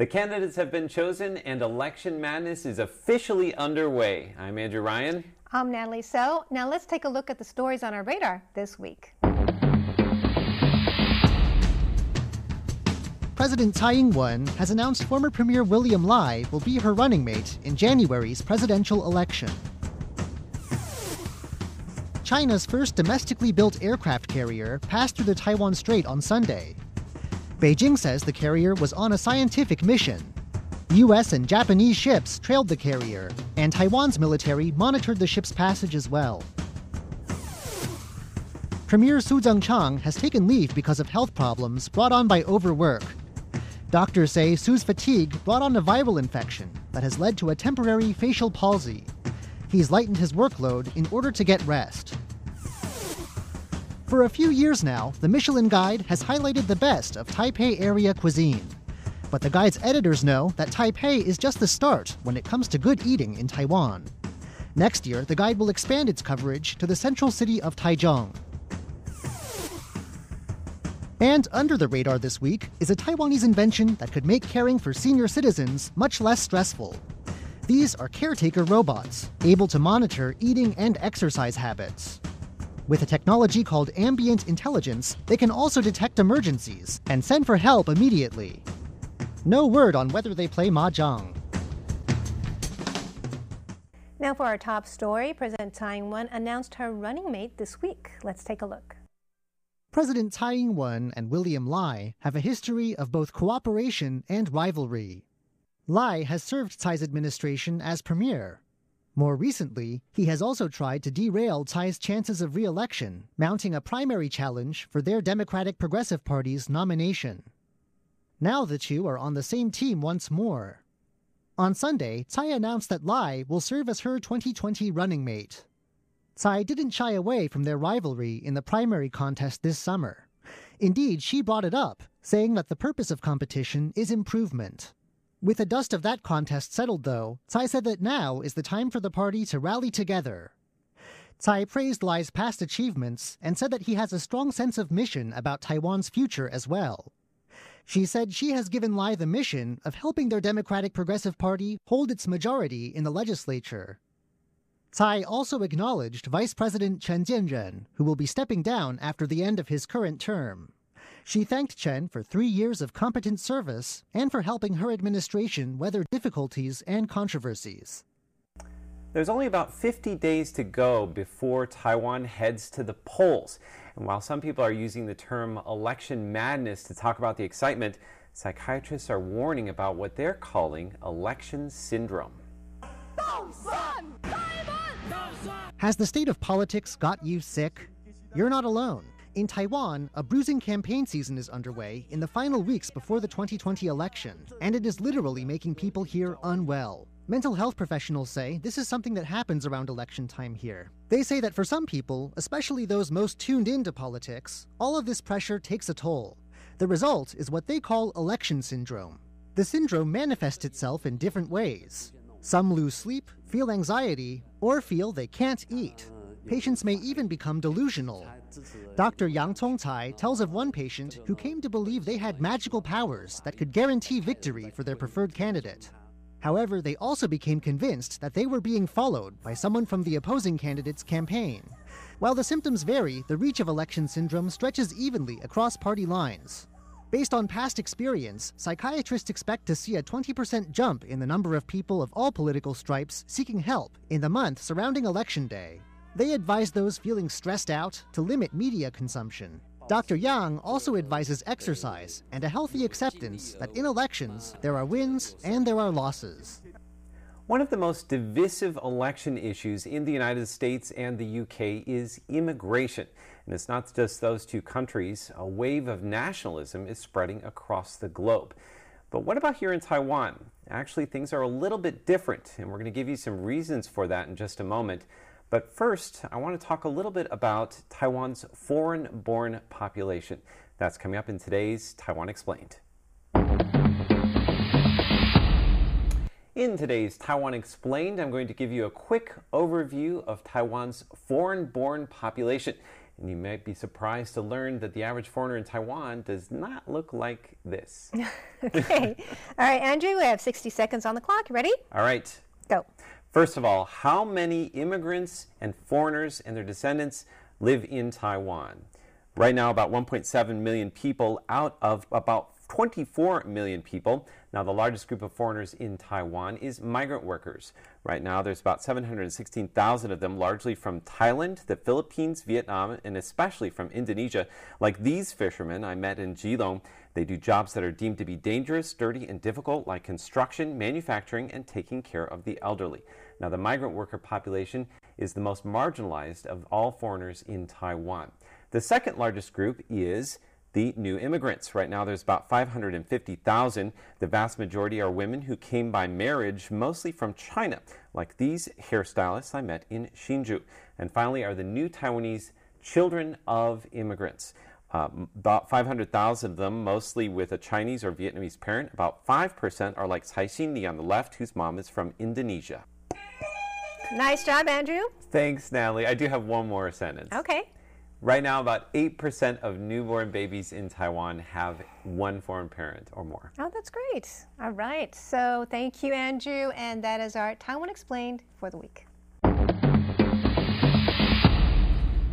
The candidates have been chosen and election madness is officially underway. I'm Andrew Ryan. I'm Natalie So. Now let's take a look at the stories on our radar this week. President Tsai Ing-wen has announced former Premier William Lai will be her running mate in January's presidential election. China's first domestically built aircraft carrier passed through the Taiwan Strait on Sunday. Beijing says the carrier was on a scientific mission. US and Japanese ships trailed the carrier, and Taiwan's military monitored the ship's passage as well. Premier Su Tseng-chang has taken leave because of health problems brought on by overwork. Doctors say Su's fatigue brought on a viral infection that has led to a temporary facial palsy. He's lightened his workload in order to get rest. For a few years now, the Michelin Guide has highlighted the best of Taipei area cuisine. But the guide's editors know that Taipei is just the start when it comes to good eating in Taiwan. Next year, the guide will expand its coverage to the central city of Taichung. And under the radar this week is a Taiwanese invention that could make caring for senior citizens much less stressful. These are caretaker robots, able to monitor eating and exercise habits. With a technology called ambient intelligence, they can also detect emergencies and send for help immediately. No word on whether they play mahjong. Now for our top story, President Tsai Ing-wen announced her running mate this week. Let's take a look. President Tsai Ing-wen and William Lai have a history of both cooperation and rivalry. Lai has served Tsai's administration as premier. More recently, he has also tried to derail Tsai's chances of re-election, mounting a primary challenge for their Democratic Progressive Party's nomination. Now the two are on the same team once more. On Sunday, Tsai announced that Lai will serve as her 2020 running mate. Tsai didn't shy away from their rivalry in the primary contest this summer. Indeed, she brought it up, saying that the purpose of competition is improvement. With the dust of that contest settled, though, Tsai said that now is the time for the party to rally together. Tsai praised Lai's past achievements and said that he has a strong sense of mission about Taiwan's future as well. She said she has given Lai the mission of helping their Democratic Progressive Party hold its majority in the legislature. Tsai also acknowledged Vice President Chen Chien-jen, who will be stepping down after the end of his current term. She thanked Chen for three years of competent service and for helping her administration weather difficulties and controversies. There's only about 50 days to go before Taiwan heads to the polls. And while some people are using the term election madness to talk about the excitement, psychiatrists are warning about what they're calling election syndrome. Has the state of politics got you sick? You're not alone. In Taiwan, a bruising campaign season is underway in the final weeks before the 2020 election, and it is literally making people here unwell. Mental health professionals say this is something that happens around election time here. They say that for some people, especially those most tuned into politics, all of this pressure takes a toll. The result is what they call election syndrome. The syndrome manifests itself in different ways. Some lose sleep, feel anxiety, or feel they can't eat. Patients may even become delusional. Dr. Yang Tongcai tells of one patient who came to believe they had magical powers that could guarantee victory for their preferred candidate. However, they also became convinced that they were being followed by someone from the opposing candidate's campaign. While the symptoms vary, the reach of election syndrome stretches evenly across party lines. Based on past experience, psychiatrists expect to see a 20% jump in the number of people of all political stripes seeking help in the month surrounding Election Day. They advise those feeling stressed out to limit media consumption. Dr. Yang also advises exercise and a healthy acceptance that in elections there are wins and there are losses. One of the most divisive election issues in the United States and the UK is immigration. And it's not just those two countries, a wave of nationalism is spreading across the globe. But what about here in Taiwan? Actually, things are a little bit different, and we're going to give you some reasons for that in just a moment. But first, I want to talk a little bit about Taiwan's foreign born population. That's coming up in today's Taiwan Explained. In today's Taiwan Explained, I'm going to give you a quick overview of Taiwan's foreign born population. And you might be surprised to learn that the average foreigner in Taiwan does not look like this. okay. All right, Andrew, we have 60 seconds on the clock. You ready? All right. Go. First of all, how many immigrants and foreigners and their descendants live in Taiwan? Right now, about 1.7 million people out of about 24 million people. Now, the largest group of foreigners in Taiwan is migrant workers. Right now, there's about 716,000 of them, largely from Thailand, the Philippines, Vietnam, and especially from Indonesia. Like these fishermen I met in Keelung, they do jobs that are deemed to be dangerous, dirty, and difficult, like construction, manufacturing, and taking care of the elderly. Now, the migrant worker population is the most marginalized of all foreigners in Taiwan. The second largest group is the new immigrants. Right now, there's about 550,000. The vast majority are women who came by marriage, mostly from China, like these hairstylists I met in Hsinchu. And finally, are the new Taiwanese children of immigrants. Uh, about 500,000 of them, mostly with a Chinese or Vietnamese parent. About 5% are like Tsai Xin on the left, whose mom is from Indonesia. Nice job, Andrew. Thanks, Natalie. I do have one more sentence. Okay. Right now, about 8% of newborn babies in Taiwan have one foreign parent or more. Oh, that's great. All right. So thank you, Andrew. And that is our Taiwan Explained for the week.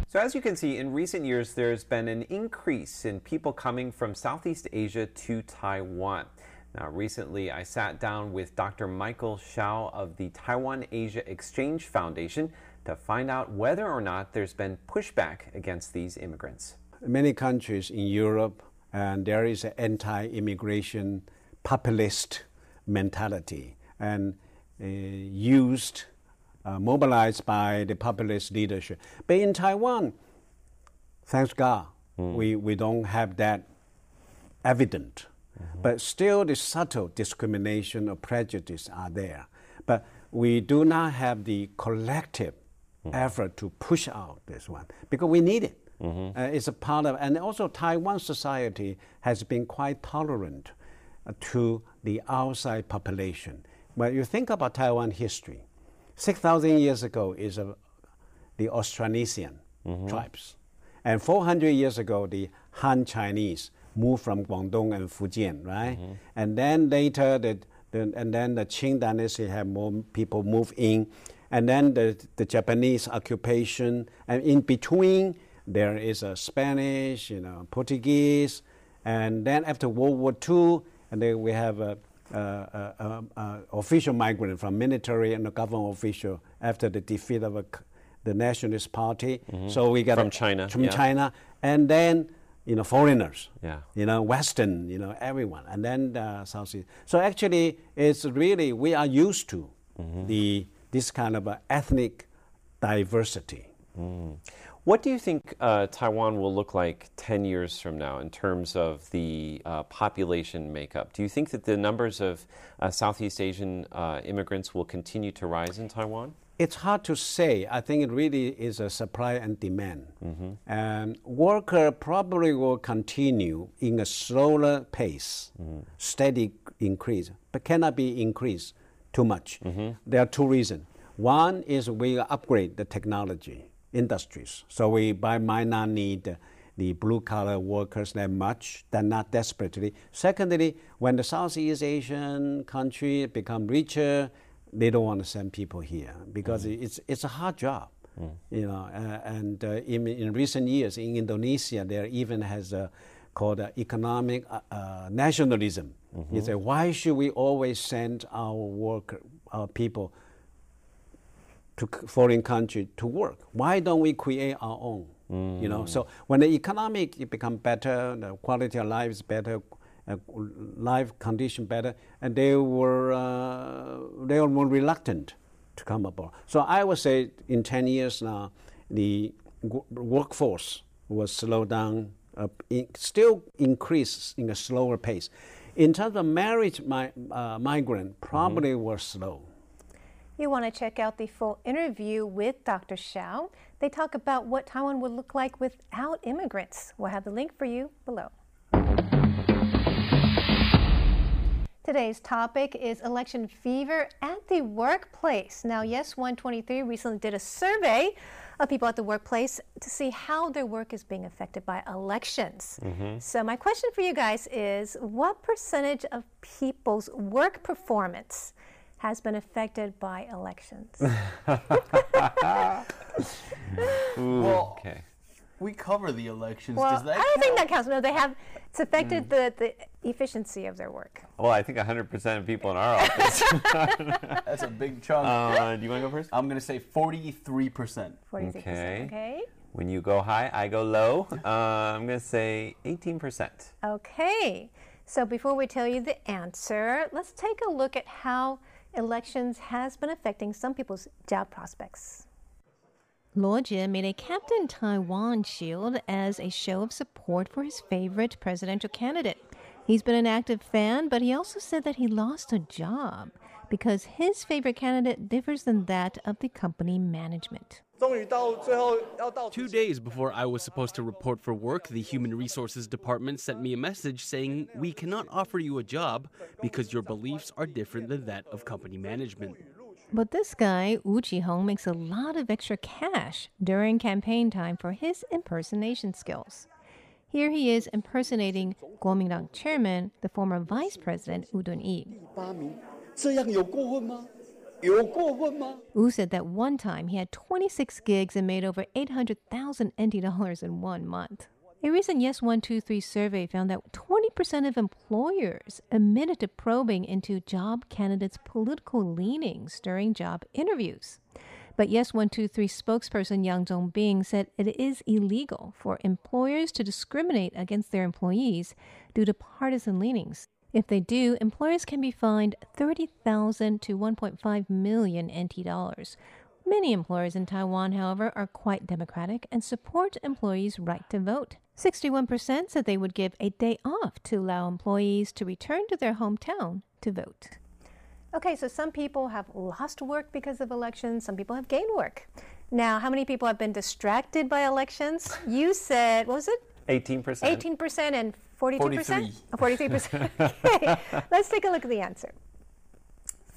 So, as you can see, in recent years, there's been an increase in people coming from Southeast Asia to Taiwan. Now, recently I sat down with Dr. Michael Hsiao of the Taiwan Asia Exchange Foundation to find out whether or not there's been pushback against these immigrants. Many countries in Europe, and there is an anti-immigration populist mentality and uh, used, uh, mobilized by the populist leadership. But in Taiwan, thanks God, mm. we, we don't have that evident. Mm-hmm. But still, the subtle discrimination or prejudice are there. But we do not have the collective mm-hmm. effort to push out this one because we need it. Mm-hmm. Uh, it's a part of, and also Taiwan society has been quite tolerant uh, to the outside population. When you think about Taiwan history, 6,000 years ago is a, the Austronesian mm-hmm. tribes. And 400 years ago, the Han Chinese moved from Guangdong and Fujian, right? Mm-hmm. And then later, the, the, and then the Qing dynasty had more people move in and then the, the Japanese occupation, and in between there is a Spanish, you know, Portuguese, and then after World War II, and then we have a, a, a, a official migrant from military and a government official after the defeat of the Nationalist Party. Mm-hmm. So we got from China, from yeah. China, and then you know foreigners, yeah. you know Western, you know everyone, and then uh, Southeast. So actually, it's really we are used to mm-hmm. the this kind of ethnic diversity. Mm. What do you think uh, Taiwan will look like 10 years from now in terms of the uh, population makeup? Do you think that the numbers of uh, Southeast Asian uh, immigrants will continue to rise in Taiwan? It's hard to say. I think it really is a supply and demand. Mm-hmm. And worker probably will continue in a slower pace, mm-hmm. steady increase, but cannot be increased too much. Mm-hmm. There are two reasons. One is we upgrade the technology industries, so we by might not need the blue collar workers that much, that not desperately. Secondly, when the Southeast Asian country become richer, they don't want to send people here because mm. it's it's a hard job. Mm. You know, uh, and uh, in, in recent years in Indonesia, there even has a called uh, economic uh, uh, nationalism. Mm-hmm. You say, why should we always send our work, our people to foreign country to work? Why don't we create our own? Mm. You know, so when the economic become better, the quality of life is better, life condition better, and they were uh, they were more reluctant to come aboard. So I would say in ten years now, the workforce will slow down uh, in, still increase in a slower pace. In terms of marriage mi- uh, migrant, probably mm-hmm. were slow. You want to check out the full interview with Dr. Hsiao. They talk about what Taiwan would look like without immigrants. We'll have the link for you below. Today's topic is election fever at the workplace. Now, Yes 123 recently did a survey of people at the workplace to see how their work is being affected by elections. Mm-hmm. So, my question for you guys is what percentage of people's work performance has been affected by elections? Well, Okay. We cover the elections. well, Does that I don't think that counts. No, they have, it's affected the, the efficiency of their work. Well, I think 100% of people in our office. That's a big chunk. uh, do you want to go first? I'm going to say 43%. 43%. Okay. okay. When you go high, I go low. Uh, I'm going to say 18%. Okay, so before we tell you the answer, let's take a look at how elections has been affecting some people's job prospects. Loggia made a Captain Taiwan shield as a show of support for his favorite presidential candidate. He's been an active fan, but he also said that he lost a job because his favorite candidate differs than that of the company management. Two days before I was supposed to report for work, the Human Resources Department sent me a message saying, We cannot offer you a job because your beliefs are different than that of company management. But this guy, Wu Jihong, makes a lot of extra cash during campaign time for his impersonation skills. Here he is impersonating Kuomintang chairman, the former vice president, Wu Dun-yi. Wu said that one time he had 26 gigs and made over 800,000 NT dollars in one month. A recent Yes 123 survey found that 20% of employers admitted to probing into job candidates' political leanings during job interviews. But Yes 123 spokesperson Yang Zongbing said it is illegal for employers to discriminate against their employees due to partisan leanings. If they do, employers can be fined 30,000 to 1.5 million NT dollars. Many employers in Taiwan, however, are quite democratic and support employees' right to vote. 61% said they would give a day off to allow employees to return to their hometown to vote. Okay, so some people have lost work because of elections, some people have gained work. Now, how many people have been distracted by elections? You said, what was it? 18%. 18% and 42%? 43. Oh, 43%. okay, let's take a look at the answer.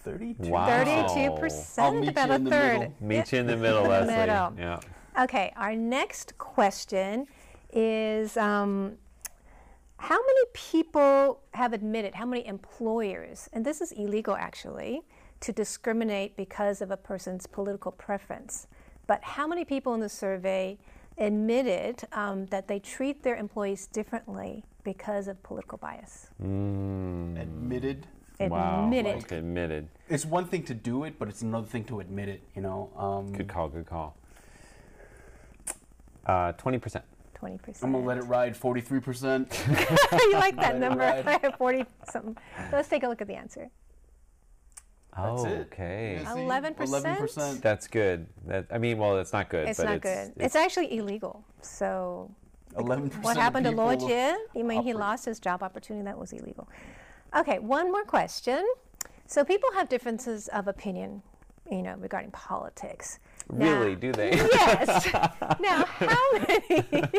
32. Wow. 32%, I'll about you a the third. middle. Meet you in the middle, In the Leslie. middle. Yeah. Okay, our next question is um, how many people have admitted, how many employers, and this is illegal actually, to discriminate because of a person's political preference. But how many people in the survey admitted um, that they treat their employees differently because of political bias? Admitted. Wow. Admitted. Okay, admitted. It's one thing to do it, but it's another thing to admit it, you know? Um, Good call, good call. Uh, 20%. 20%. I'm going to let it ride 43%. you like that Let it number? 40 something. Let's take a look at the answer. That's oh, it. okay. 11%? 11%. That's good. That I mean, well, it's not good. It's but not it's, good. It's, actually illegal. So 11% what happened to of Luo people You mean he lost his job opportunity? That was illegal. Okay, one more question. So people have differences of opinion, you know, regarding politics. Now- really, do they? Yes. now, how many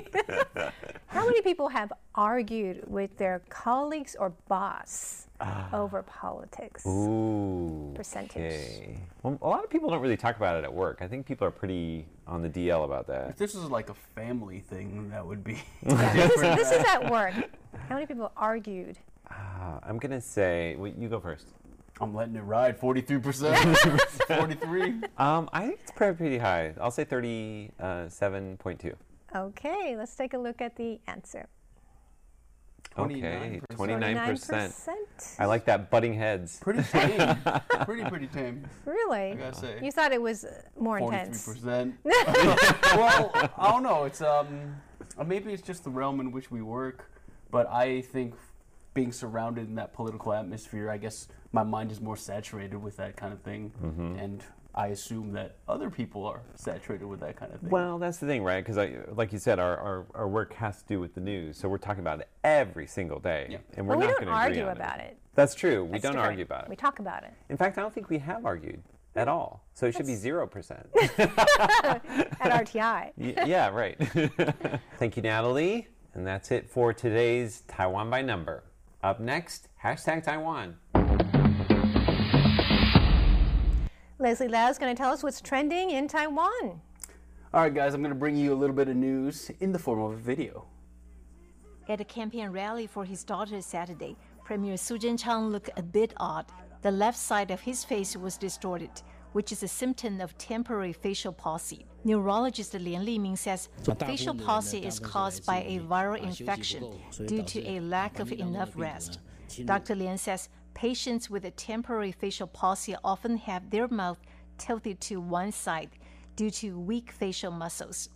how many people have argued with their colleagues or boss over politics? Ah. Ooh. Percentage. Okay. Well, a lot of people don't really talk about it at work. I think people are pretty on the DL about that. If this is like a family thing, that would be. Yeah, this, is, this is at work. How many people argued? Uh, I'm gonna say well, you go first. I'm letting it ride 43%. 43. Um, I think it's probably pretty high. I'll say 37.2. Okay, let's take a look at the answer. Okay, 29%. 29%. 29%. I like that butting heads. Pretty tame. pretty, pretty tame. Really? I gotta say. You thought it was uh, more intense. 43%. well, I don't know. It's um, maybe it's just the realm in which we work, but I think being surrounded in that political atmosphere, I guess my mind is more saturated with that kind of thing, Mm-hmm. and I assume that other people are saturated with that kind of thing. Well, that's the thing, right? Because, like you said, our, our, our work has to do with the news, so we're talking about it every single day, Yeah. and we're But we not don't going to agree argue on about it. That's true. We That's don't different. argue about it. We talk about it. In fact, I don't think we have argued at all. So it should be zero percent. At RTI. yeah, right. Thank you, Natalie. And that's it for today's Taiwan by Number. Up next, hashtag Taiwan. Leslie Lau is going to tell us what's trending in Taiwan. All right, guys, I'm going to bring you a little bit of news in the form of a video. At a campaign rally for his daughter Saturday, Premier Su Tseng-chang looked a bit odd. The left side of his face was distorted which is a symptom of temporary facial palsy. Neurologist Lian Liming says facial palsy is caused by a viral infection due to a lack of enough rest. Dr. Lian says patients with a temporary facial palsy often have their mouth tilted to one side due to weak facial muscles.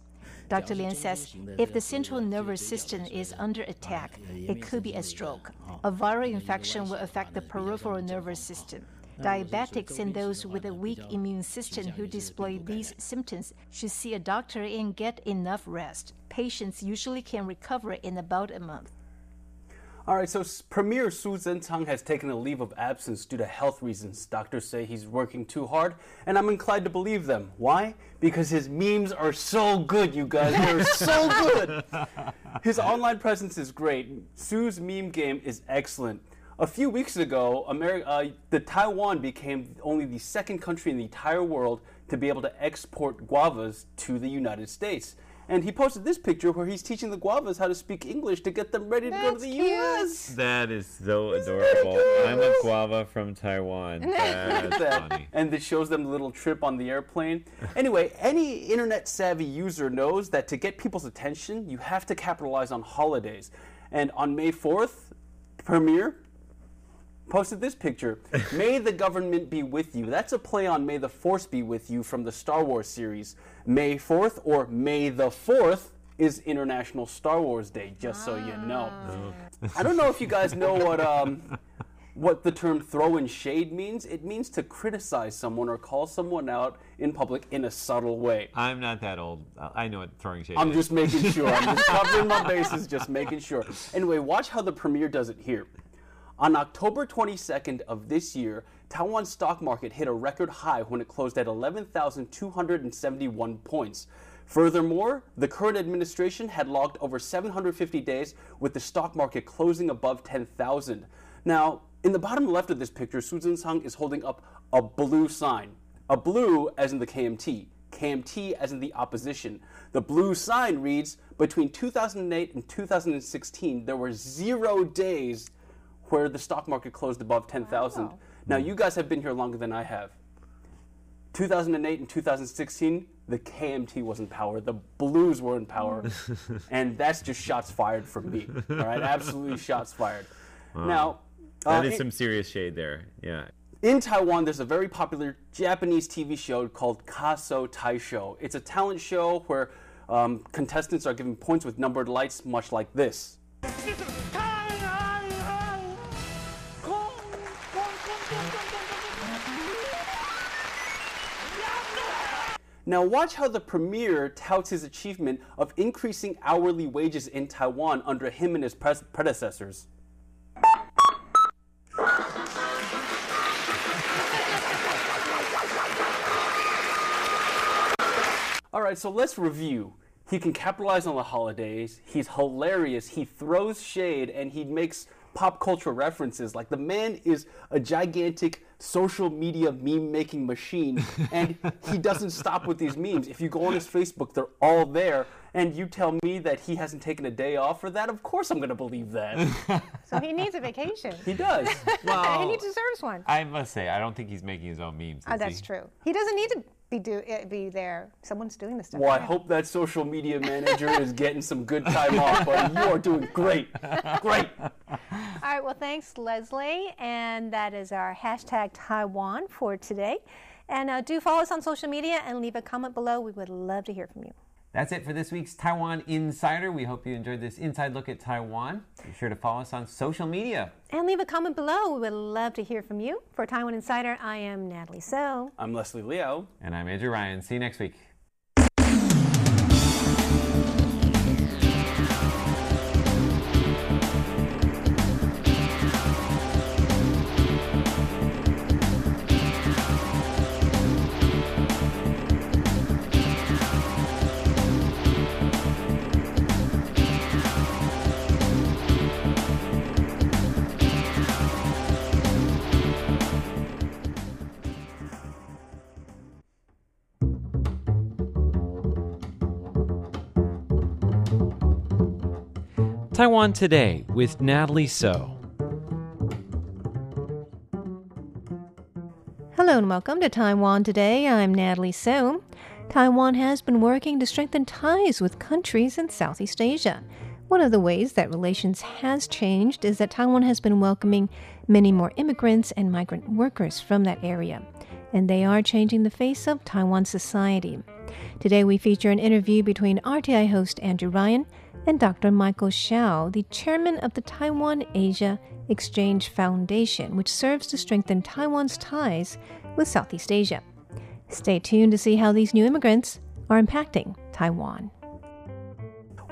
Dr. Lian says if the central nervous system is under attack, it could be a stroke. A viral infection will affect the peripheral nervous system. Diabetics and those with a weak immune system who display these symptoms should see a doctor and get enough rest. Patients usually can recover in about a month. All right, so Premier Su Tseng-chang has taken a leave of absence due to health reasons. Doctors say he's working too hard, and I'm inclined to believe them. Why? Because his memes are so good, you guys. They're so good. His online presence is great. Su's meme game is excellent. A few weeks ago, America, uh, the Taiwan became only the second country in the entire world to be able to export guavas to the United States. And he posted this picture where he's teaching the guavas how to speak English to get them ready to go to the U.S. That is so adorable. I'm a guava from Taiwan. That's that. funny. And it shows them the little trip on the airplane. Anyway, any internet savvy user knows that to get people's attention, you have to capitalize on holidays. And on May 4th, Premier posted this picture May the government be with you. That's a play on May the Force be with you from the Star Wars series. May 4th or May the 4th is International Star Wars Day, just so you know. I don't know if you guys know what um, what the term throw in shade means. It means to criticize someone or call someone out in public in a subtle way. I'm not that old. I know what throwing shade I'm is. just making sure. I'm just covering my bases, just making sure. Anyway, watch how the premiere does it here. On October 22nd of this year, Taiwan's stock market hit a record high when it closed at 11,271 points. Furthermore, the current administration had logged over 750 days with the stock market closing above 10,000. Now, in the bottom left of this picture, Su Tseng is holding up a blue sign. A blue as in the KMT. KMT as in the opposition. The blue sign reads Between 2008 and 2016, there were zero days where the stock market closed above 10,000. Now, you guys have been here longer than I have. 2008 and 2016, the KMT was in power, the Blues were in power, and that's just shots fired from me. All right, absolutely shots fired. Now, uh, That is it- some serious shade there. Yeah. in Taiwan, there's a very popular Japanese TV show called Kaso Taisho. It's a talent show where um, contestants are given points with numbered lights, much like this. Now, watch how the premier touts his achievement of increasing hourly wages in Taiwan under him and his predecessors. All right, so let's review. He can capitalize on the holidays. He's hilarious. He throws shade and he makes pop culture references. Like the man is a gigantic social media meme making machine and he doesn't stop with these memes. If you go on his Facebook, they're all there. And you tell me that he hasn't taken a day off for that? Of course I'm going to believe that. So he needs a vacation. he does. and he deserves one. I must say, I don't think he's making his own memes. Oh, that's he? true. He doesn't need to be do uh, be there. Someone's doing this stuff. Well, I hope that social media manager is getting some good time off, but you are doing great. Great. All right. Well, thanks, Leslie, and that is our hashtag Taiwan for today. And uh, do follow us on social media and leave a comment below. We would love to hear from you. That's it for this week's Taiwan Insider. We hope you enjoyed this inside look at Taiwan. Be sure to follow us on social media. And leave a comment below. We would love to hear from you. For Taiwan Insider, I am Natalie So. I'm Leslie Leo. And I'm Andrew Ryan. See you next week. Taiwan Today with Natalie So. Hello and welcome to Taiwan Today. I'm Natalie So. Taiwan has been working to strengthen ties with countries in Southeast Asia. One of the ways that relations has changed is that Taiwan has been welcoming many more immigrants and migrant workers from that area, and they are changing the face of Taiwan society. Today we feature an interview between RTI host Andrew Ryan and Dr. Michael Hsiao, the chairman of the Taiwan Asia Exchange Foundation, which serves to strengthen Taiwan's ties with Southeast Asia. Stay tuned to see how these new immigrants are impacting Taiwan.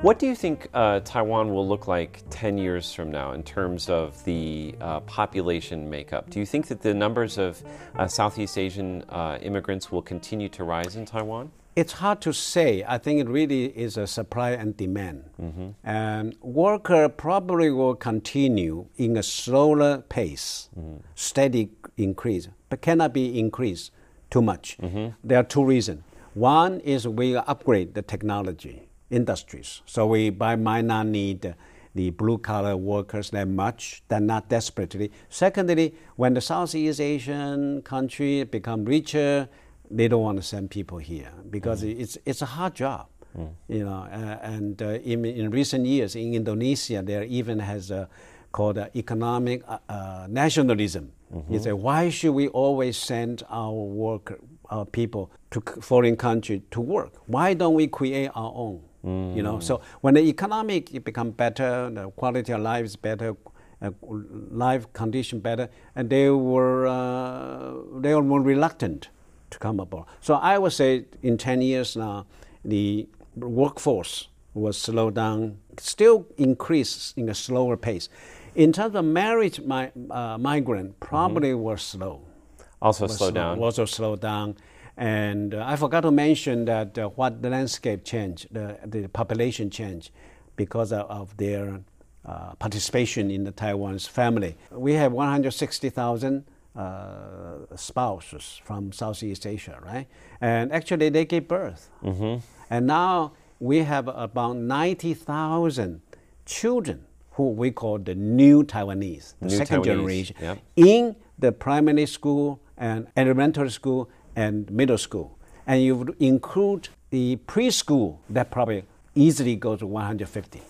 What do you think uh, Taiwan will look like 10 years from now in terms of the uh, population makeup? Do you think that the numbers of uh, Southeast Asian uh, immigrants will continue to rise in Taiwan? It's hard to say. I think it really is a supply and demand. Mm-hmm. And worker probably will continue in a slower pace, mm-hmm. steady increase, but cannot be increased too much. Mm-hmm. There are two reasons. One is we upgrade the technology industries. So we by might not need the blue collar workers that much, that not desperately. Secondly, when the Southeast Asian country become richer, they don't want to send people here because mm. it's it's a hard job. Mm. You know, uh, and uh, in, in recent years in Indonesia, there even has a called uh, economic uh, nationalism. Mm-hmm. You say, why should we always send our work, our people to foreign country to work? Why don't we create our own? Mm. You know, so when the economic become better, the quality of life is better, uh, life condition better, and they were uh, they were more reluctant to come aboard. So I would say in ten years now, the workforce will slow down, still increase in a slower pace. In terms of marriage, my, uh, migrant probably mm-hmm. will slow. Also slow, slow down. Also slow down. And uh, I forgot to mention that uh, what the landscape change, the, the population change, because of, of their uh, participation in the Taiwan's family. We have 160,000 uh, spouses from Southeast Asia, right? And actually, they gave birth. Mm-hmm. And now we have about 90,000 children who we call the new Taiwanese, the new second Taiwanese. generation, yep. in the primary school and elementary school and middle school. And you would include the preschool, that probably easily goes to 150.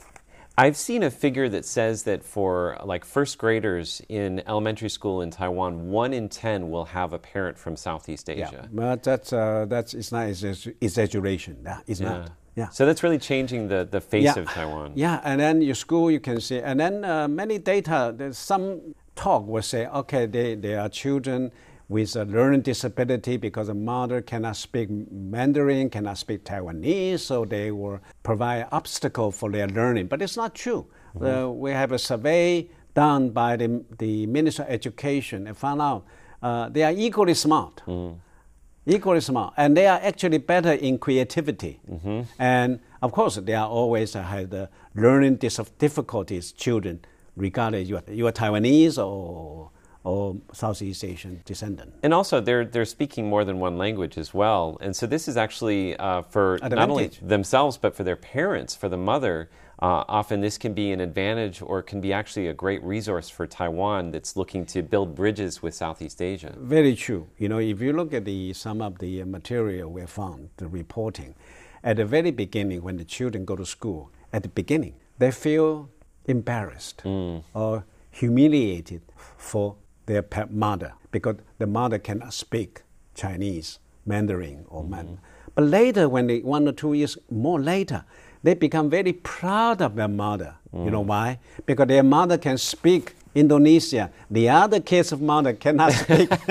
I've seen a figure that says that for like first graders in elementary school in Taiwan, one in ten will have a parent from Southeast Asia. Yeah, but that's uh, that's it's not exaggeration. It's yeah. not. Yeah. So that's really changing the, the face yeah. of Taiwan. Yeah, and then your school you can see, and then uh, many data. There's some talk will say, okay, they, they are children with a learning disability because the mother cannot speak Mandarin, cannot speak Taiwanese, so they will provide obstacle for their learning. But it's not true. Mm-hmm. Uh, we have a survey done by the, the Minister of Education and found out uh, they are equally smart. Mm-hmm. Equally smart, and they are actually better in creativity. Mm-hmm. And of course, they are always have the learning difficulties. Children, regardless you are, you are Taiwanese or or Southeast Asian descendant. And also, they're they're speaking more than one language as well. And so this is actually uh, for Advantage. not only themselves but for their parents, for the mother. Uh, often this can be an advantage or can be actually a great resource for Taiwan that's looking to build bridges with Southeast Asia. Very true. You know, if you look at the some of the material we found, the reporting, at the very beginning when the children go to school, at the beginning they feel embarrassed mm. or humiliated for their mother because the mother cannot speak Chinese, Mandarin, or mm-hmm. Mandarin. But later, when they one or two years more later, they become very proud of their mother. Mm. You know mm. why? Because their mother can speak Indonesia. The other kids' of mother cannot speak.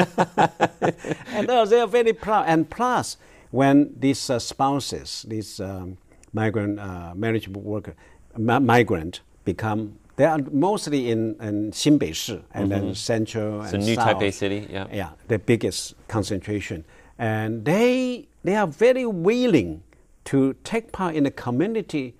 and they are very proud. And plus, when these uh, spouses, these um, migrant uh, marriage worker, ma- migrant, become they are mostly in, in Xinbei and mm-hmm. then central so and new south. Taipei City, yeah. Yeah, the biggest concentration. And they, they are very willing to take part in the community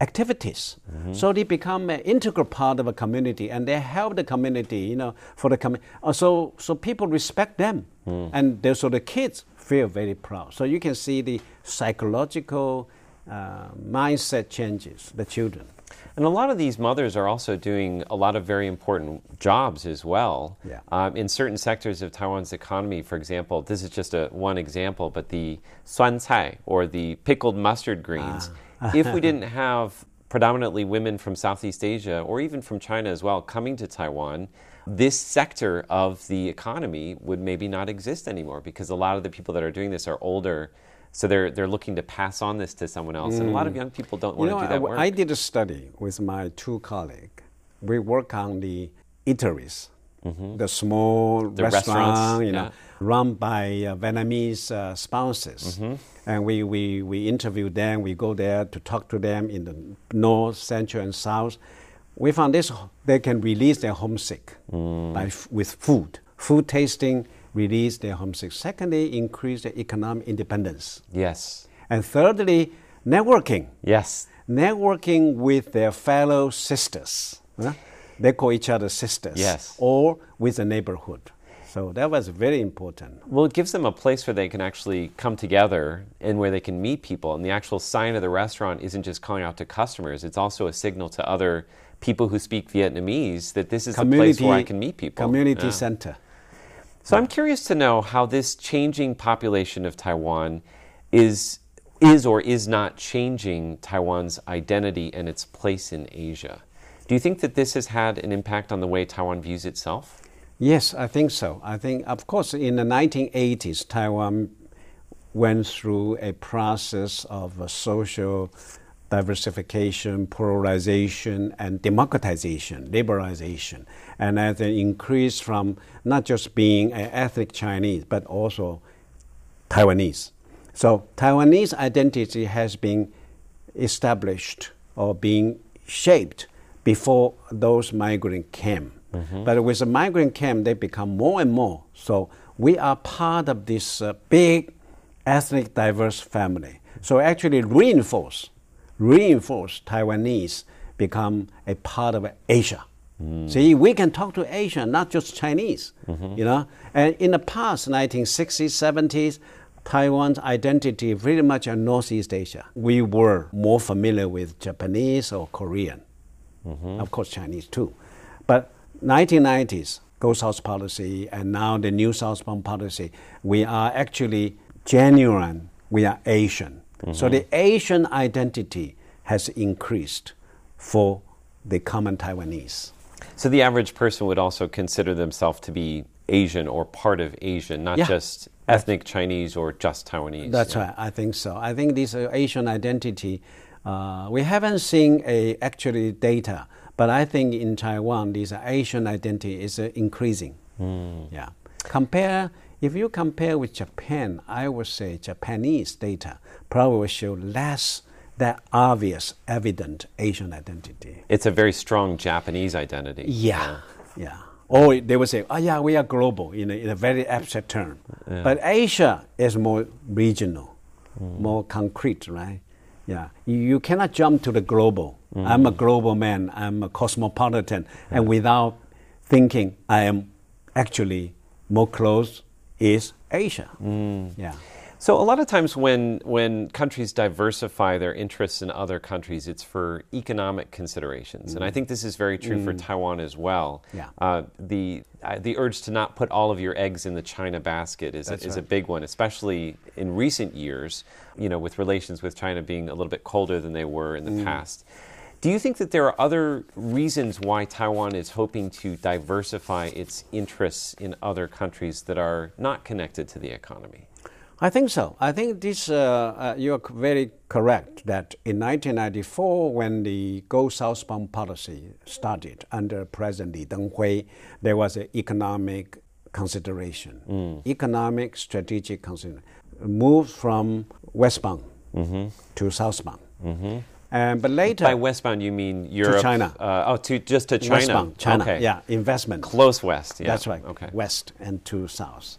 activities. Mm-hmm. So they become an integral part of a community and they help the community, you know, for the community. Uh, so, so people respect them. Mm. And so the kids feel very proud. So you can see the psychological uh, mindset changes, the children. And a lot of these mothers are also doing a lot of very important jobs as well. Yeah. Um, in certain sectors of Taiwan's economy, for example, this is just a one example, but the suan cai or the pickled mustard greens. Ah. if we didn't have predominantly women from Southeast Asia or even from China as well coming to Taiwan, this sector of the economy would maybe not exist anymore because a lot of the people that are doing this are older. So they're, they're looking to pass on this to someone else. And a lot of young people don't want Mm. You to do that work. I did a study with my two colleagues. We work on the eateries, the small Mm-hmm. The restaurant, restaurants, you know, yeah. run by uh, Vietnamese uh, spouses. Mm-hmm. And we, we, we interview them, we go there to talk to them in the north, central, and south. We found this, they can release their homesick Mm. by, f- with food. Food tasting release their homesick. Secondly, increase their economic independence. yes. And thirdly, networking Yes. networking with their fellow sisters. huh? They call each other sisters. Yes. Or with the neighborhood. So that was very important. Well, it gives them a place where they can actually come together and where they can meet people. And the actual sign of the restaurant isn't just calling out to customers, it's also a signal to other people who speak Vietnamese that this is a place where I can meet people. Community Yeah. center. So I'm curious to know how this changing population of Taiwan is is or is not changing Taiwan's identity and its place in Asia. Do you think that this has had an impact on the way Taiwan views itself? Yes, I think so. I think, of course, in the 1980s, Taiwan went through a process of uh, social diversification, polarization, and democratization, liberalization. And as an increase from not just being an ethnic Chinese, but also Taiwanese. So Taiwanese identity has been established or being shaped before those migrants came. But with the migrant came, they become more and more. So we are part of this uh, big ethnic diverse family. So actually reinforce, reinforce Taiwanese become a part of Asia. See, we can talk to Asia, not just Chinese. You know, and in the past, 1960s, 70s, Taiwan's identity pretty much in Northeast Asia. We were more familiar with Japanese or Korean, of course Chinese too, but 1990s Go South policy and now the New Southbound policy, we are actually genuine. We are Asian. So the Asian identity has increased for the common Taiwanese. So the average person would also consider themselves to be Asian or part of Asian, not Yeah. just ethnic Chinese or just Taiwanese. That's Yeah. right. I think so. I think this uh, Asian identity, uh, we haven't seen a actually data, but I think in Taiwan, this Asian identity is uh, increasing. Yeah. Compare if you compare with Japan, I would say Japanese data probably will show less that obvious, evident Asian identity. It's a very strong Japanese identity. Yeah, yeah. Or they would say, oh, yeah, we are global in a, in a very abstract term. But Asia is more regional, hmm. more concrete, right? Yeah. You, you cannot jump to the global. Hmm. I'm a global man, I'm a cosmopolitan, and without thinking, I am actually more close is Asia. Yeah. So a lot of times when when countries diversify their interests in other countries, it's for economic considerations, and I think this is very true for Taiwan as well. Yeah. Uh, the uh, the urge to not put all of your eggs in the China basket is a, is a big one, especially in recent years. You know, with relations with China being a little bit colder than they were in the past. Do you think that there are other reasons why Taiwan is hoping to diversify its interests in other countries that are not connected to the economy? I think so. I think this, uh, uh, you're very correct that in 1994, when the Go Southbound policy started under President Li Denghui, there was an economic consideration, economic strategic consideration, moved from westbound to southbound. And, but later, By westbound, you mean Europe? China. Uh, oh, to just to China. westbound, China, Okay. yeah, investment. Close west. Yeah. That's right. Okay. West and to south.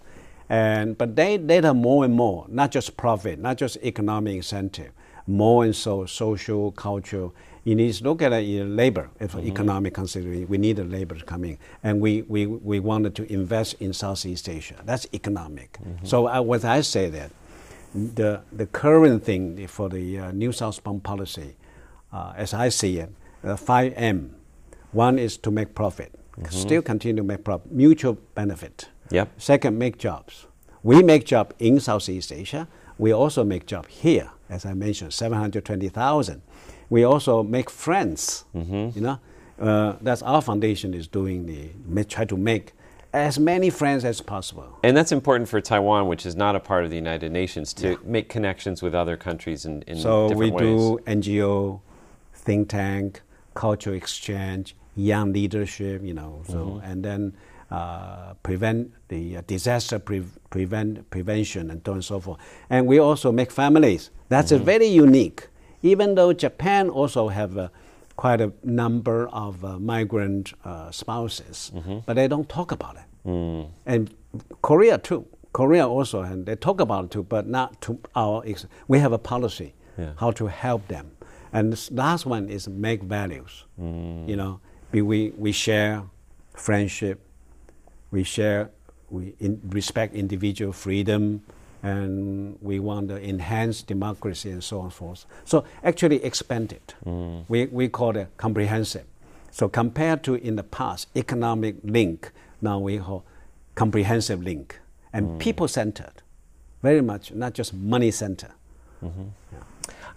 And but they later more and more, not just profit, not just economic incentive, more and so social, cultural. You need to look at in labor, if economic consideration. We need the labor to come in, and we, we, we wanted to invest in Southeast Asia. That's economic. So I, what I say that the the current thing for the uh, New Southbound policy, uh, as I see it, uh, five M. One is to make profit, still continue to make profit, mutual benefit. Yep. Second, make jobs. We make job in Southeast Asia. We also make job here, as I mentioned, 720,000. We also make friends. You know, uh, that's our foundation is doing the try to make as many friends as possible. And that's important for Taiwan, which is not a part of the United Nations, to make connections with other countries in, in So we different ways. do NGO, think tank, cultural exchange, young leadership, you know. So Mm-hmm. and then uh, prevent the uh, disaster pre- prevent prevention and so on and so forth. And we also make families. That's Mm-hmm. a very unique. Even though Japan also have uh, quite a number of uh, migrant uh, spouses, Mm-hmm. but they don't talk about it. Mm. And Korea too. Korea also, and they talk about it too, but not to our. Ex- we have a policy Yeah. how to help them. And this last one is make values. Mm. You know, we, we, we share friendship, we share, we in, respect individual freedom, and we want to enhance democracy and so on and forth. So actually expand it. Mm. We, we call it comprehensive. So compared to in the past, economic link, now we call comprehensive link and mm. people-centered, very much, not just money-centered. Mm-hmm.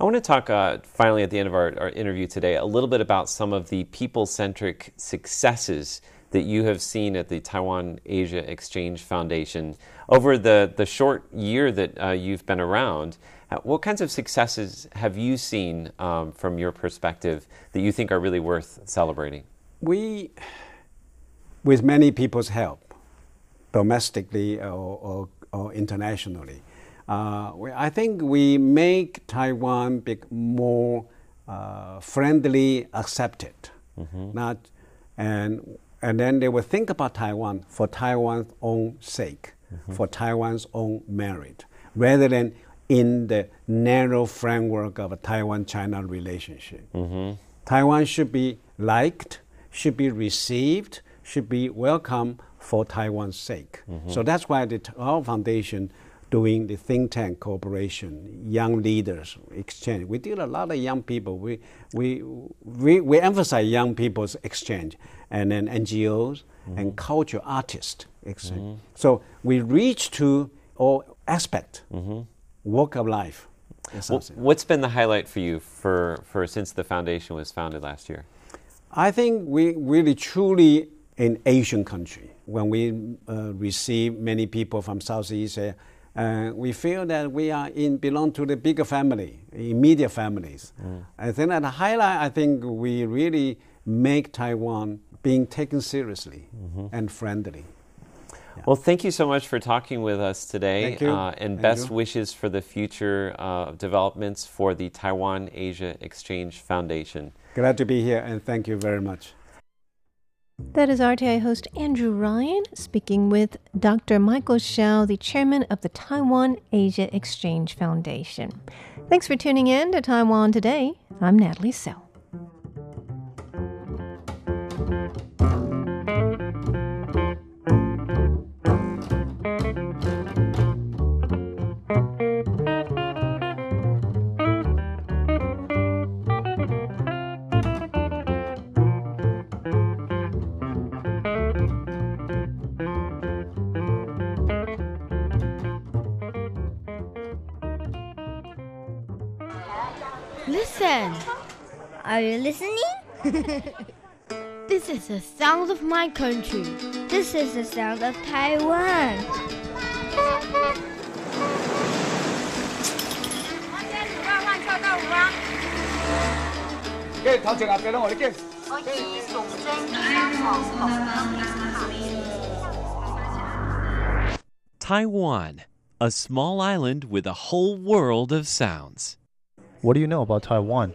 I want to talk uh, finally at the end of our, our interview today a little bit about some of the people centric successes that you have seen at the Taiwan Asia Exchange Foundation over the, the short year that uh, you've been around. uh, What kinds of successes have you seen um, from your perspective that you think are really worth celebrating? we, with many people's help, domestically or, or, or internationally, uh, I think we make Taiwan bec- more uh, friendly accepted. Not, and, and then they will think about Taiwan for Taiwan's own sake, for Taiwan's own merit, rather than in the narrow framework of a Taiwan-China relationship. Taiwan should be liked, should be received, should be welcome for Taiwan's sake. So that's why the, our foundation doing the think tank cooperation, young leaders exchange. We deal a lot of young people. We, we, we, we emphasize young people's exchange, and then NGOs and mm-hmm. culture artists exchange. Mm-hmm. So we reach to all aspect, mm-hmm. walk of life. Yes, Wh- I'll say. What's been the highlight for you for, for since the foundation was founded last year? I think we really truly an Asian country. When we uh, receive many people from Southeast Asia, uh, we feel that we are in belong to the bigger family, immediate families. I think that the highlight. I think we really make Taiwan being taken seriously and friendly. Well, thank you so much for talking with us today. Thank you. Uh, and Thank best you. wishes for the future uh, developments for the Taiwan Asia Exchange Foundation. Glad to be here and thank you very much. That is RTI host Andrew Ryan speaking with Dr. Michael Hsiao, the chairman of the Taiwan Asia Exchange Foundation. Thanks for tuning in to Taiwan Today. I'm Natalie Sell. Are you listening? This is the sound of my country. This is the sound of Taiwan. Taiwan, a small island with a whole world of sounds. What do you know about Taiwan?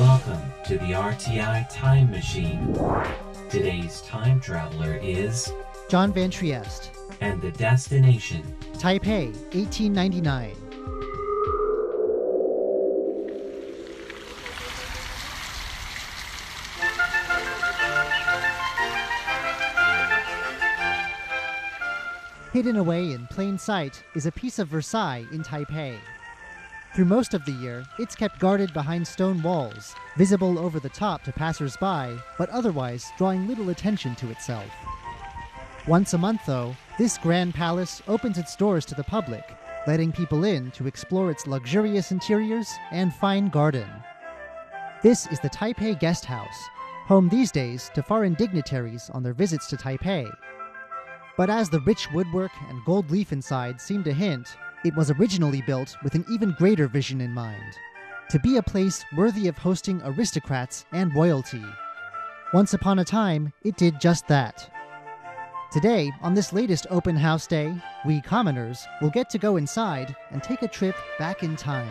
Welcome to the RTI Time Machine. Today's time traveler is John Van Trieste. And the destination Taipei, 1899. Hidden away in plain sight is a piece of Versailles in Taipei. Through most of the year, it's kept guarded behind stone walls, visible over the top to passers-by, but otherwise drawing little attention to itself. Once a month, though, this grand palace opens its doors to the public, letting people in to explore its luxurious interiors and fine garden. This is the Taipei Guest House, home these days to foreign dignitaries on their visits to Taipei. But as the rich woodwork and gold leaf inside seem to hint, it was originally built with an even greater vision in mind to be a place worthy of hosting aristocrats and royalty. Once upon a time, it did just that. Today, on this latest open house day, we commoners will get to go inside and take a trip back in time.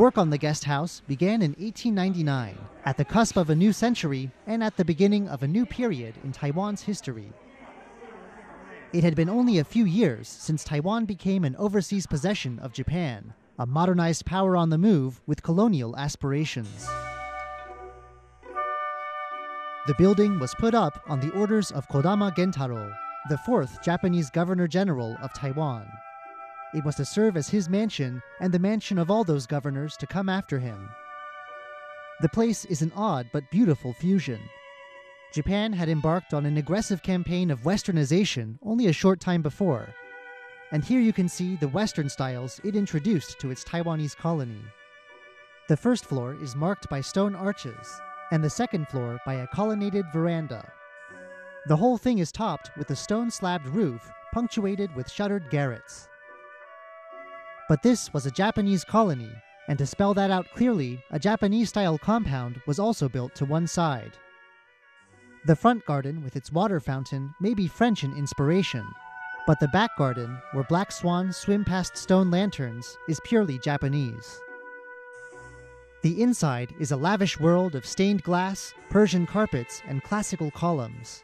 Work on the guest house began in 1899, at the cusp of a new century and at the beginning of a new period in Taiwan's history. It had been only a few years since Taiwan became an overseas possession of Japan, a modernized power on the move with colonial aspirations. The building was put up on the orders of Kodama Gentaro, the fourth Japanese Governor General of Taiwan. It was to serve as his mansion and the mansion of all those governors to come after him. The place is an odd but beautiful fusion. Japan had embarked on an aggressive campaign of westernization only a short time before, and here you can see the Western styles it introduced to its Taiwanese colony. The first floor is marked by stone arches, and the second floor by a colonnaded veranda. The whole thing is topped with a stone slabbed roof punctuated with shuttered garrets. But this was a Japanese colony, and to spell that out clearly, a Japanese style compound was also built to one side. The front garden with its water fountain may be French in inspiration, but the back garden, where black swans swim past stone lanterns, is purely Japanese. The inside is a lavish world of stained glass, Persian carpets, and classical columns.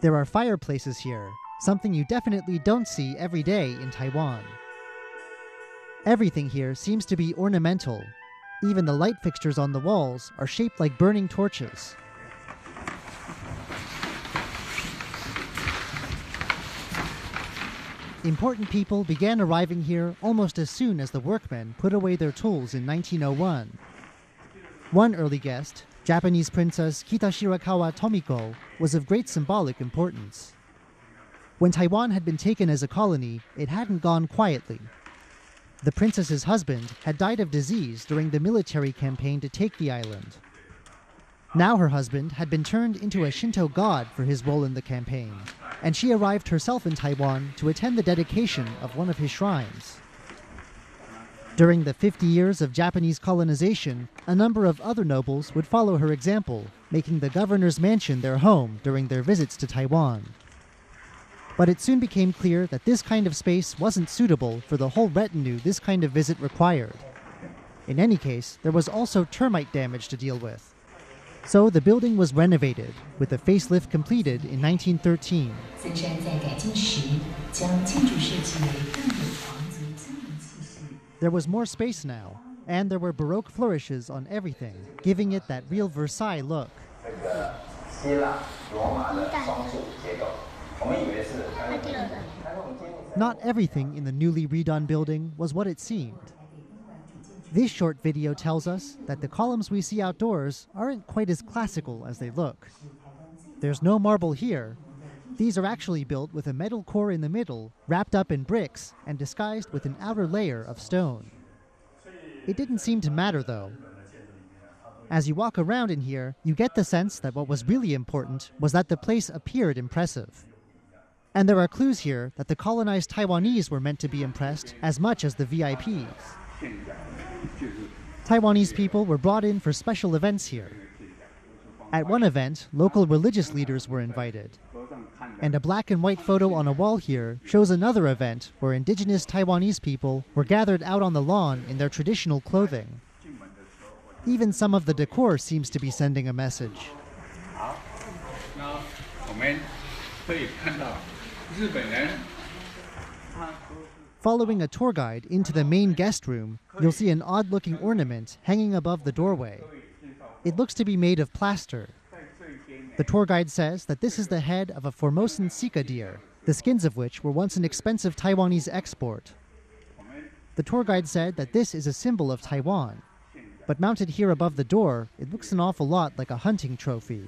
There are fireplaces here, something you definitely don't see every day in Taiwan. Everything here seems to be ornamental. Even the light fixtures on the walls are shaped like burning torches. Important people began arriving here almost as soon as the workmen put away their tools in 1901. One early guest, Japanese Princess Kitashirakawa Tomiko, was of great symbolic importance. When Taiwan had been taken as a colony, it hadn't gone quietly. The princess's husband had died of disease during the military campaign to take the island. Now her husband had been turned into a Shinto god for his role in the campaign, and she arrived herself in Taiwan to attend the dedication of one of his shrines. During the 50 years of Japanese colonization, a number of other nobles would follow her example, making the governor's mansion their home during their visits to Taiwan. But it soon became clear that this kind of space wasn't suitable for the whole retinue this kind of visit required. In any case, there was also termite damage to deal with. So the building was renovated, with a facelift completed in 1913. There was more space now, and there were Baroque flourishes on everything, giving it that real Versailles look. Not everything in the newly redone building was what it seemed. This short video tells us that the columns we see outdoors aren't quite as classical as they look. There's no marble here. These are actually built with a metal core in the middle, wrapped up in bricks, and disguised with an outer layer of stone. It didn't seem to matter though. As you walk around in here, you get the sense that what was really important was that the place appeared impressive. And there are clues here that the colonized Taiwanese were meant to be impressed as much as the VIPs. Taiwanese people were brought in for special events here. At one event, local religious leaders were invited. And a black and white photo on a wall here shows another event where indigenous Taiwanese people were gathered out on the lawn in their traditional clothing. Even some of the decor seems to be sending a message. Following a tour guide into the main guest room, you'll see an odd looking ornament hanging above the doorway. It looks to be made of plaster. The tour guide says that this is the head of a Formosan sika deer, the skins of which were once an expensive Taiwanese export. The tour guide said that this is a symbol of Taiwan, but mounted here above the door, it looks an awful lot like a hunting trophy.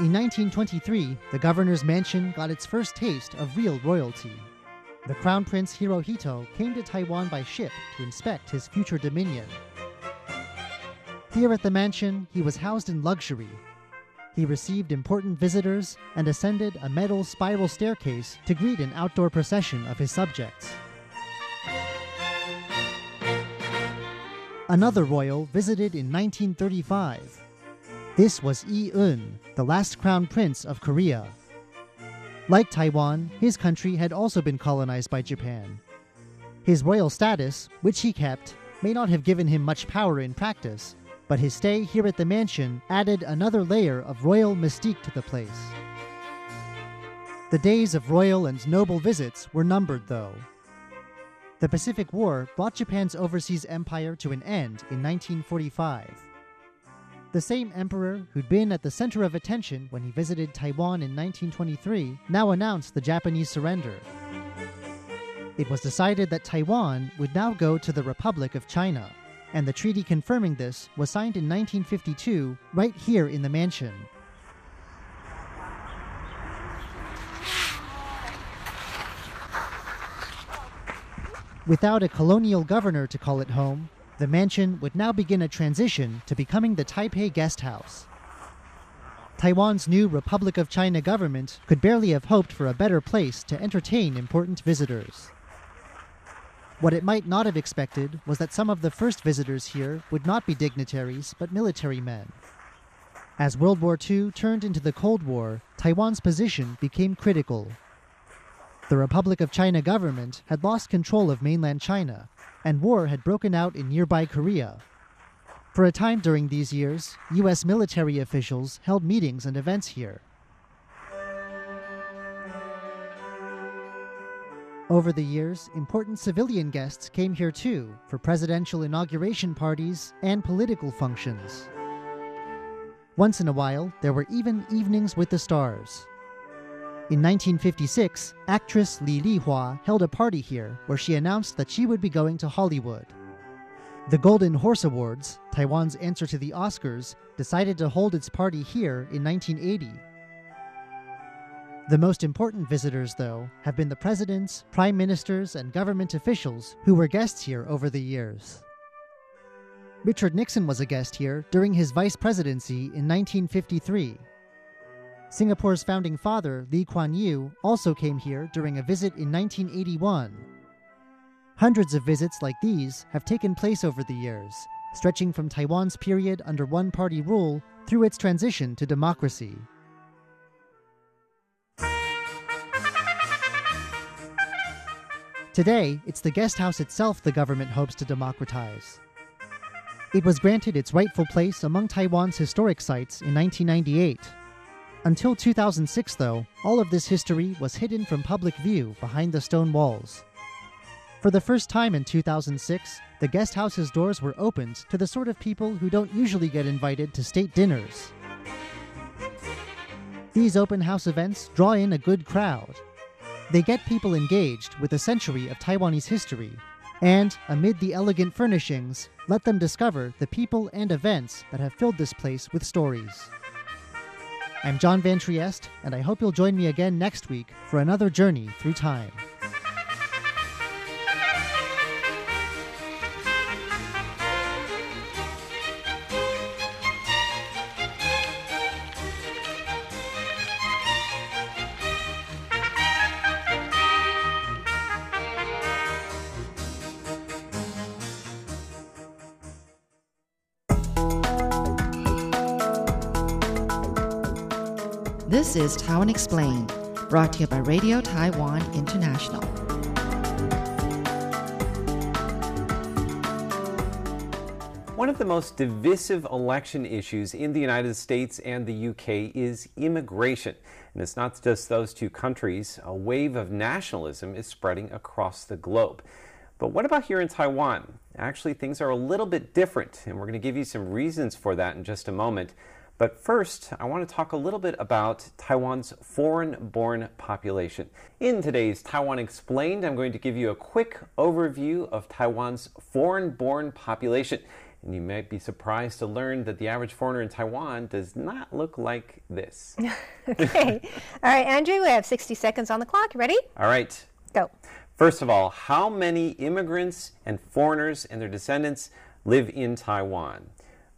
In 1923, the governor's mansion got its first taste of real royalty. The Crown Prince Hirohito came to Taiwan by ship to inspect his future dominion. Here at the mansion, he was housed in luxury. He received important visitors and ascended a metal spiral staircase to greet an outdoor procession of his subjects. Another royal visited in 1935. This was Yi Un, the last crown prince of Korea. Like Taiwan, his country had also been colonized by Japan. His royal status, which he kept, may not have given him much power in practice, but his stay here at the mansion added another layer of royal mystique to the place. The days of royal and noble visits were numbered, though. The Pacific War brought Japan's overseas empire to an end in 1945. The same emperor who'd been at the center of attention when he visited Taiwan in 1923 now announced the Japanese surrender. It was decided that Taiwan would now go to the Republic of China, and the treaty confirming this was signed in 1952 right here in the mansion. Without a colonial governor to call it home, the mansion would now begin a transition to becoming the Taipei Guest House. Taiwan's new Republic of China government could barely have hoped for a better place to entertain important visitors. What it might not have expected was that some of the first visitors here would not be dignitaries but military men. As World War II turned into the Cold War, Taiwan's position became critical. The Republic of China government had lost control of mainland China and war had broken out in nearby Korea. For a time during these years, U.S. military officials held meetings and events here. Over the years, important civilian guests came here too for presidential inauguration parties and political functions. Once in a while, there were even evenings with the stars. In 1956, actress Li Lihua held a party here where she announced that she would be going to Hollywood. The Golden Horse Awards, Taiwan's answer to the Oscars, decided to hold its party here in 1980. The most important visitors, though, have been the presidents, prime ministers, and government officials who were guests here over the years. Richard Nixon was a guest here during his vice presidency in 1953. Singapore's founding father, Lee Kuan Yew, also came here during a visit in 1981. Hundreds of visits like these have taken place over the years, stretching from Taiwan's period under one party rule through its transition to democracy. Today, it's the guest house itself the government hopes to democratize. It was granted its rightful place among Taiwan's historic sites in 1998 until 2006, though, all of this history was hidden from public view behind the stone walls. For the first time in 2006, the guest house's doors were opened to the sort of people who don't usually get invited to state dinners. These open house events draw in a good crowd. They get people engaged with a century of Taiwanese history, and, amid the elegant furnishings, let them discover the people and events that have filled this place with stories. I'm John Van Trieste, and I hope you'll join me again next week for another journey through time. Is Taiwan Explained, brought to you by Radio Taiwan International. One of the most divisive election issues in the United States and the UK is immigration. And it's not just those two countries, a wave of nationalism is spreading across the globe. But what about here in Taiwan? Actually, things are a little bit different, and we're going to give you some reasons for that in just a moment. But first, I want to talk a little bit about Taiwan's foreign born population. In today's Taiwan Explained, I'm going to give you a quick overview of Taiwan's foreign born population. And you might be surprised to learn that the average foreigner in Taiwan does not look like this. okay. All right, Andrew, we have 60 seconds on the clock. You ready? All right. Go. First of all, how many immigrants and foreigners and their descendants live in Taiwan?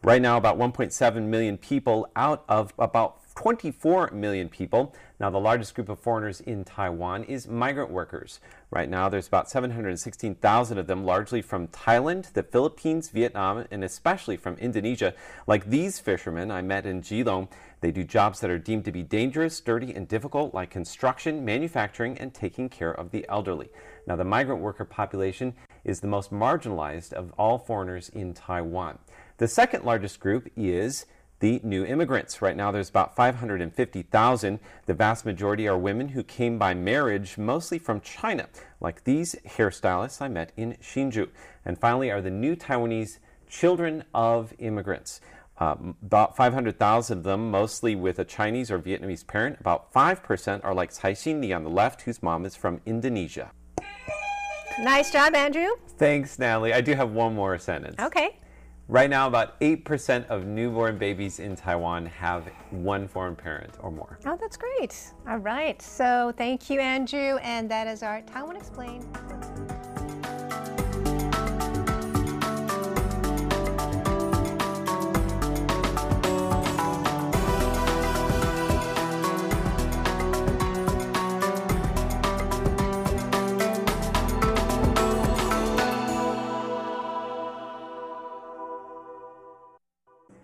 Right now, about 1.7 million people out of about 24 million people. Now, the largest group of foreigners in Taiwan is migrant workers. Right now, there's about 716,000 of them, largely from Thailand, the Philippines, Vietnam, and especially from Indonesia. Like these fishermen I met in Keelung, they do jobs that are deemed to be dangerous, dirty, and difficult, like construction, manufacturing, and taking care of the elderly. Now, the migrant worker population is the most marginalized of all foreigners in Taiwan. The second largest group is the new immigrants. Right now, there's about 550,000. The vast majority are women who came by marriage, mostly from China, like these hairstylists I met in Hsinchu. And finally, are the new Taiwanese children of immigrants. Um, about 500,000 of them, mostly with a Chinese or Vietnamese parent. About 5% are like Tsai Xin the on the left, whose mom is from Indonesia. Nice job, Andrew. Thanks, Natalie. I do have one more sentence. Okay. Right now, about 8% of newborn babies in Taiwan have one foreign parent or more. Oh, that's great. All right. So thank you, Andrew. And that is our Taiwan Explained.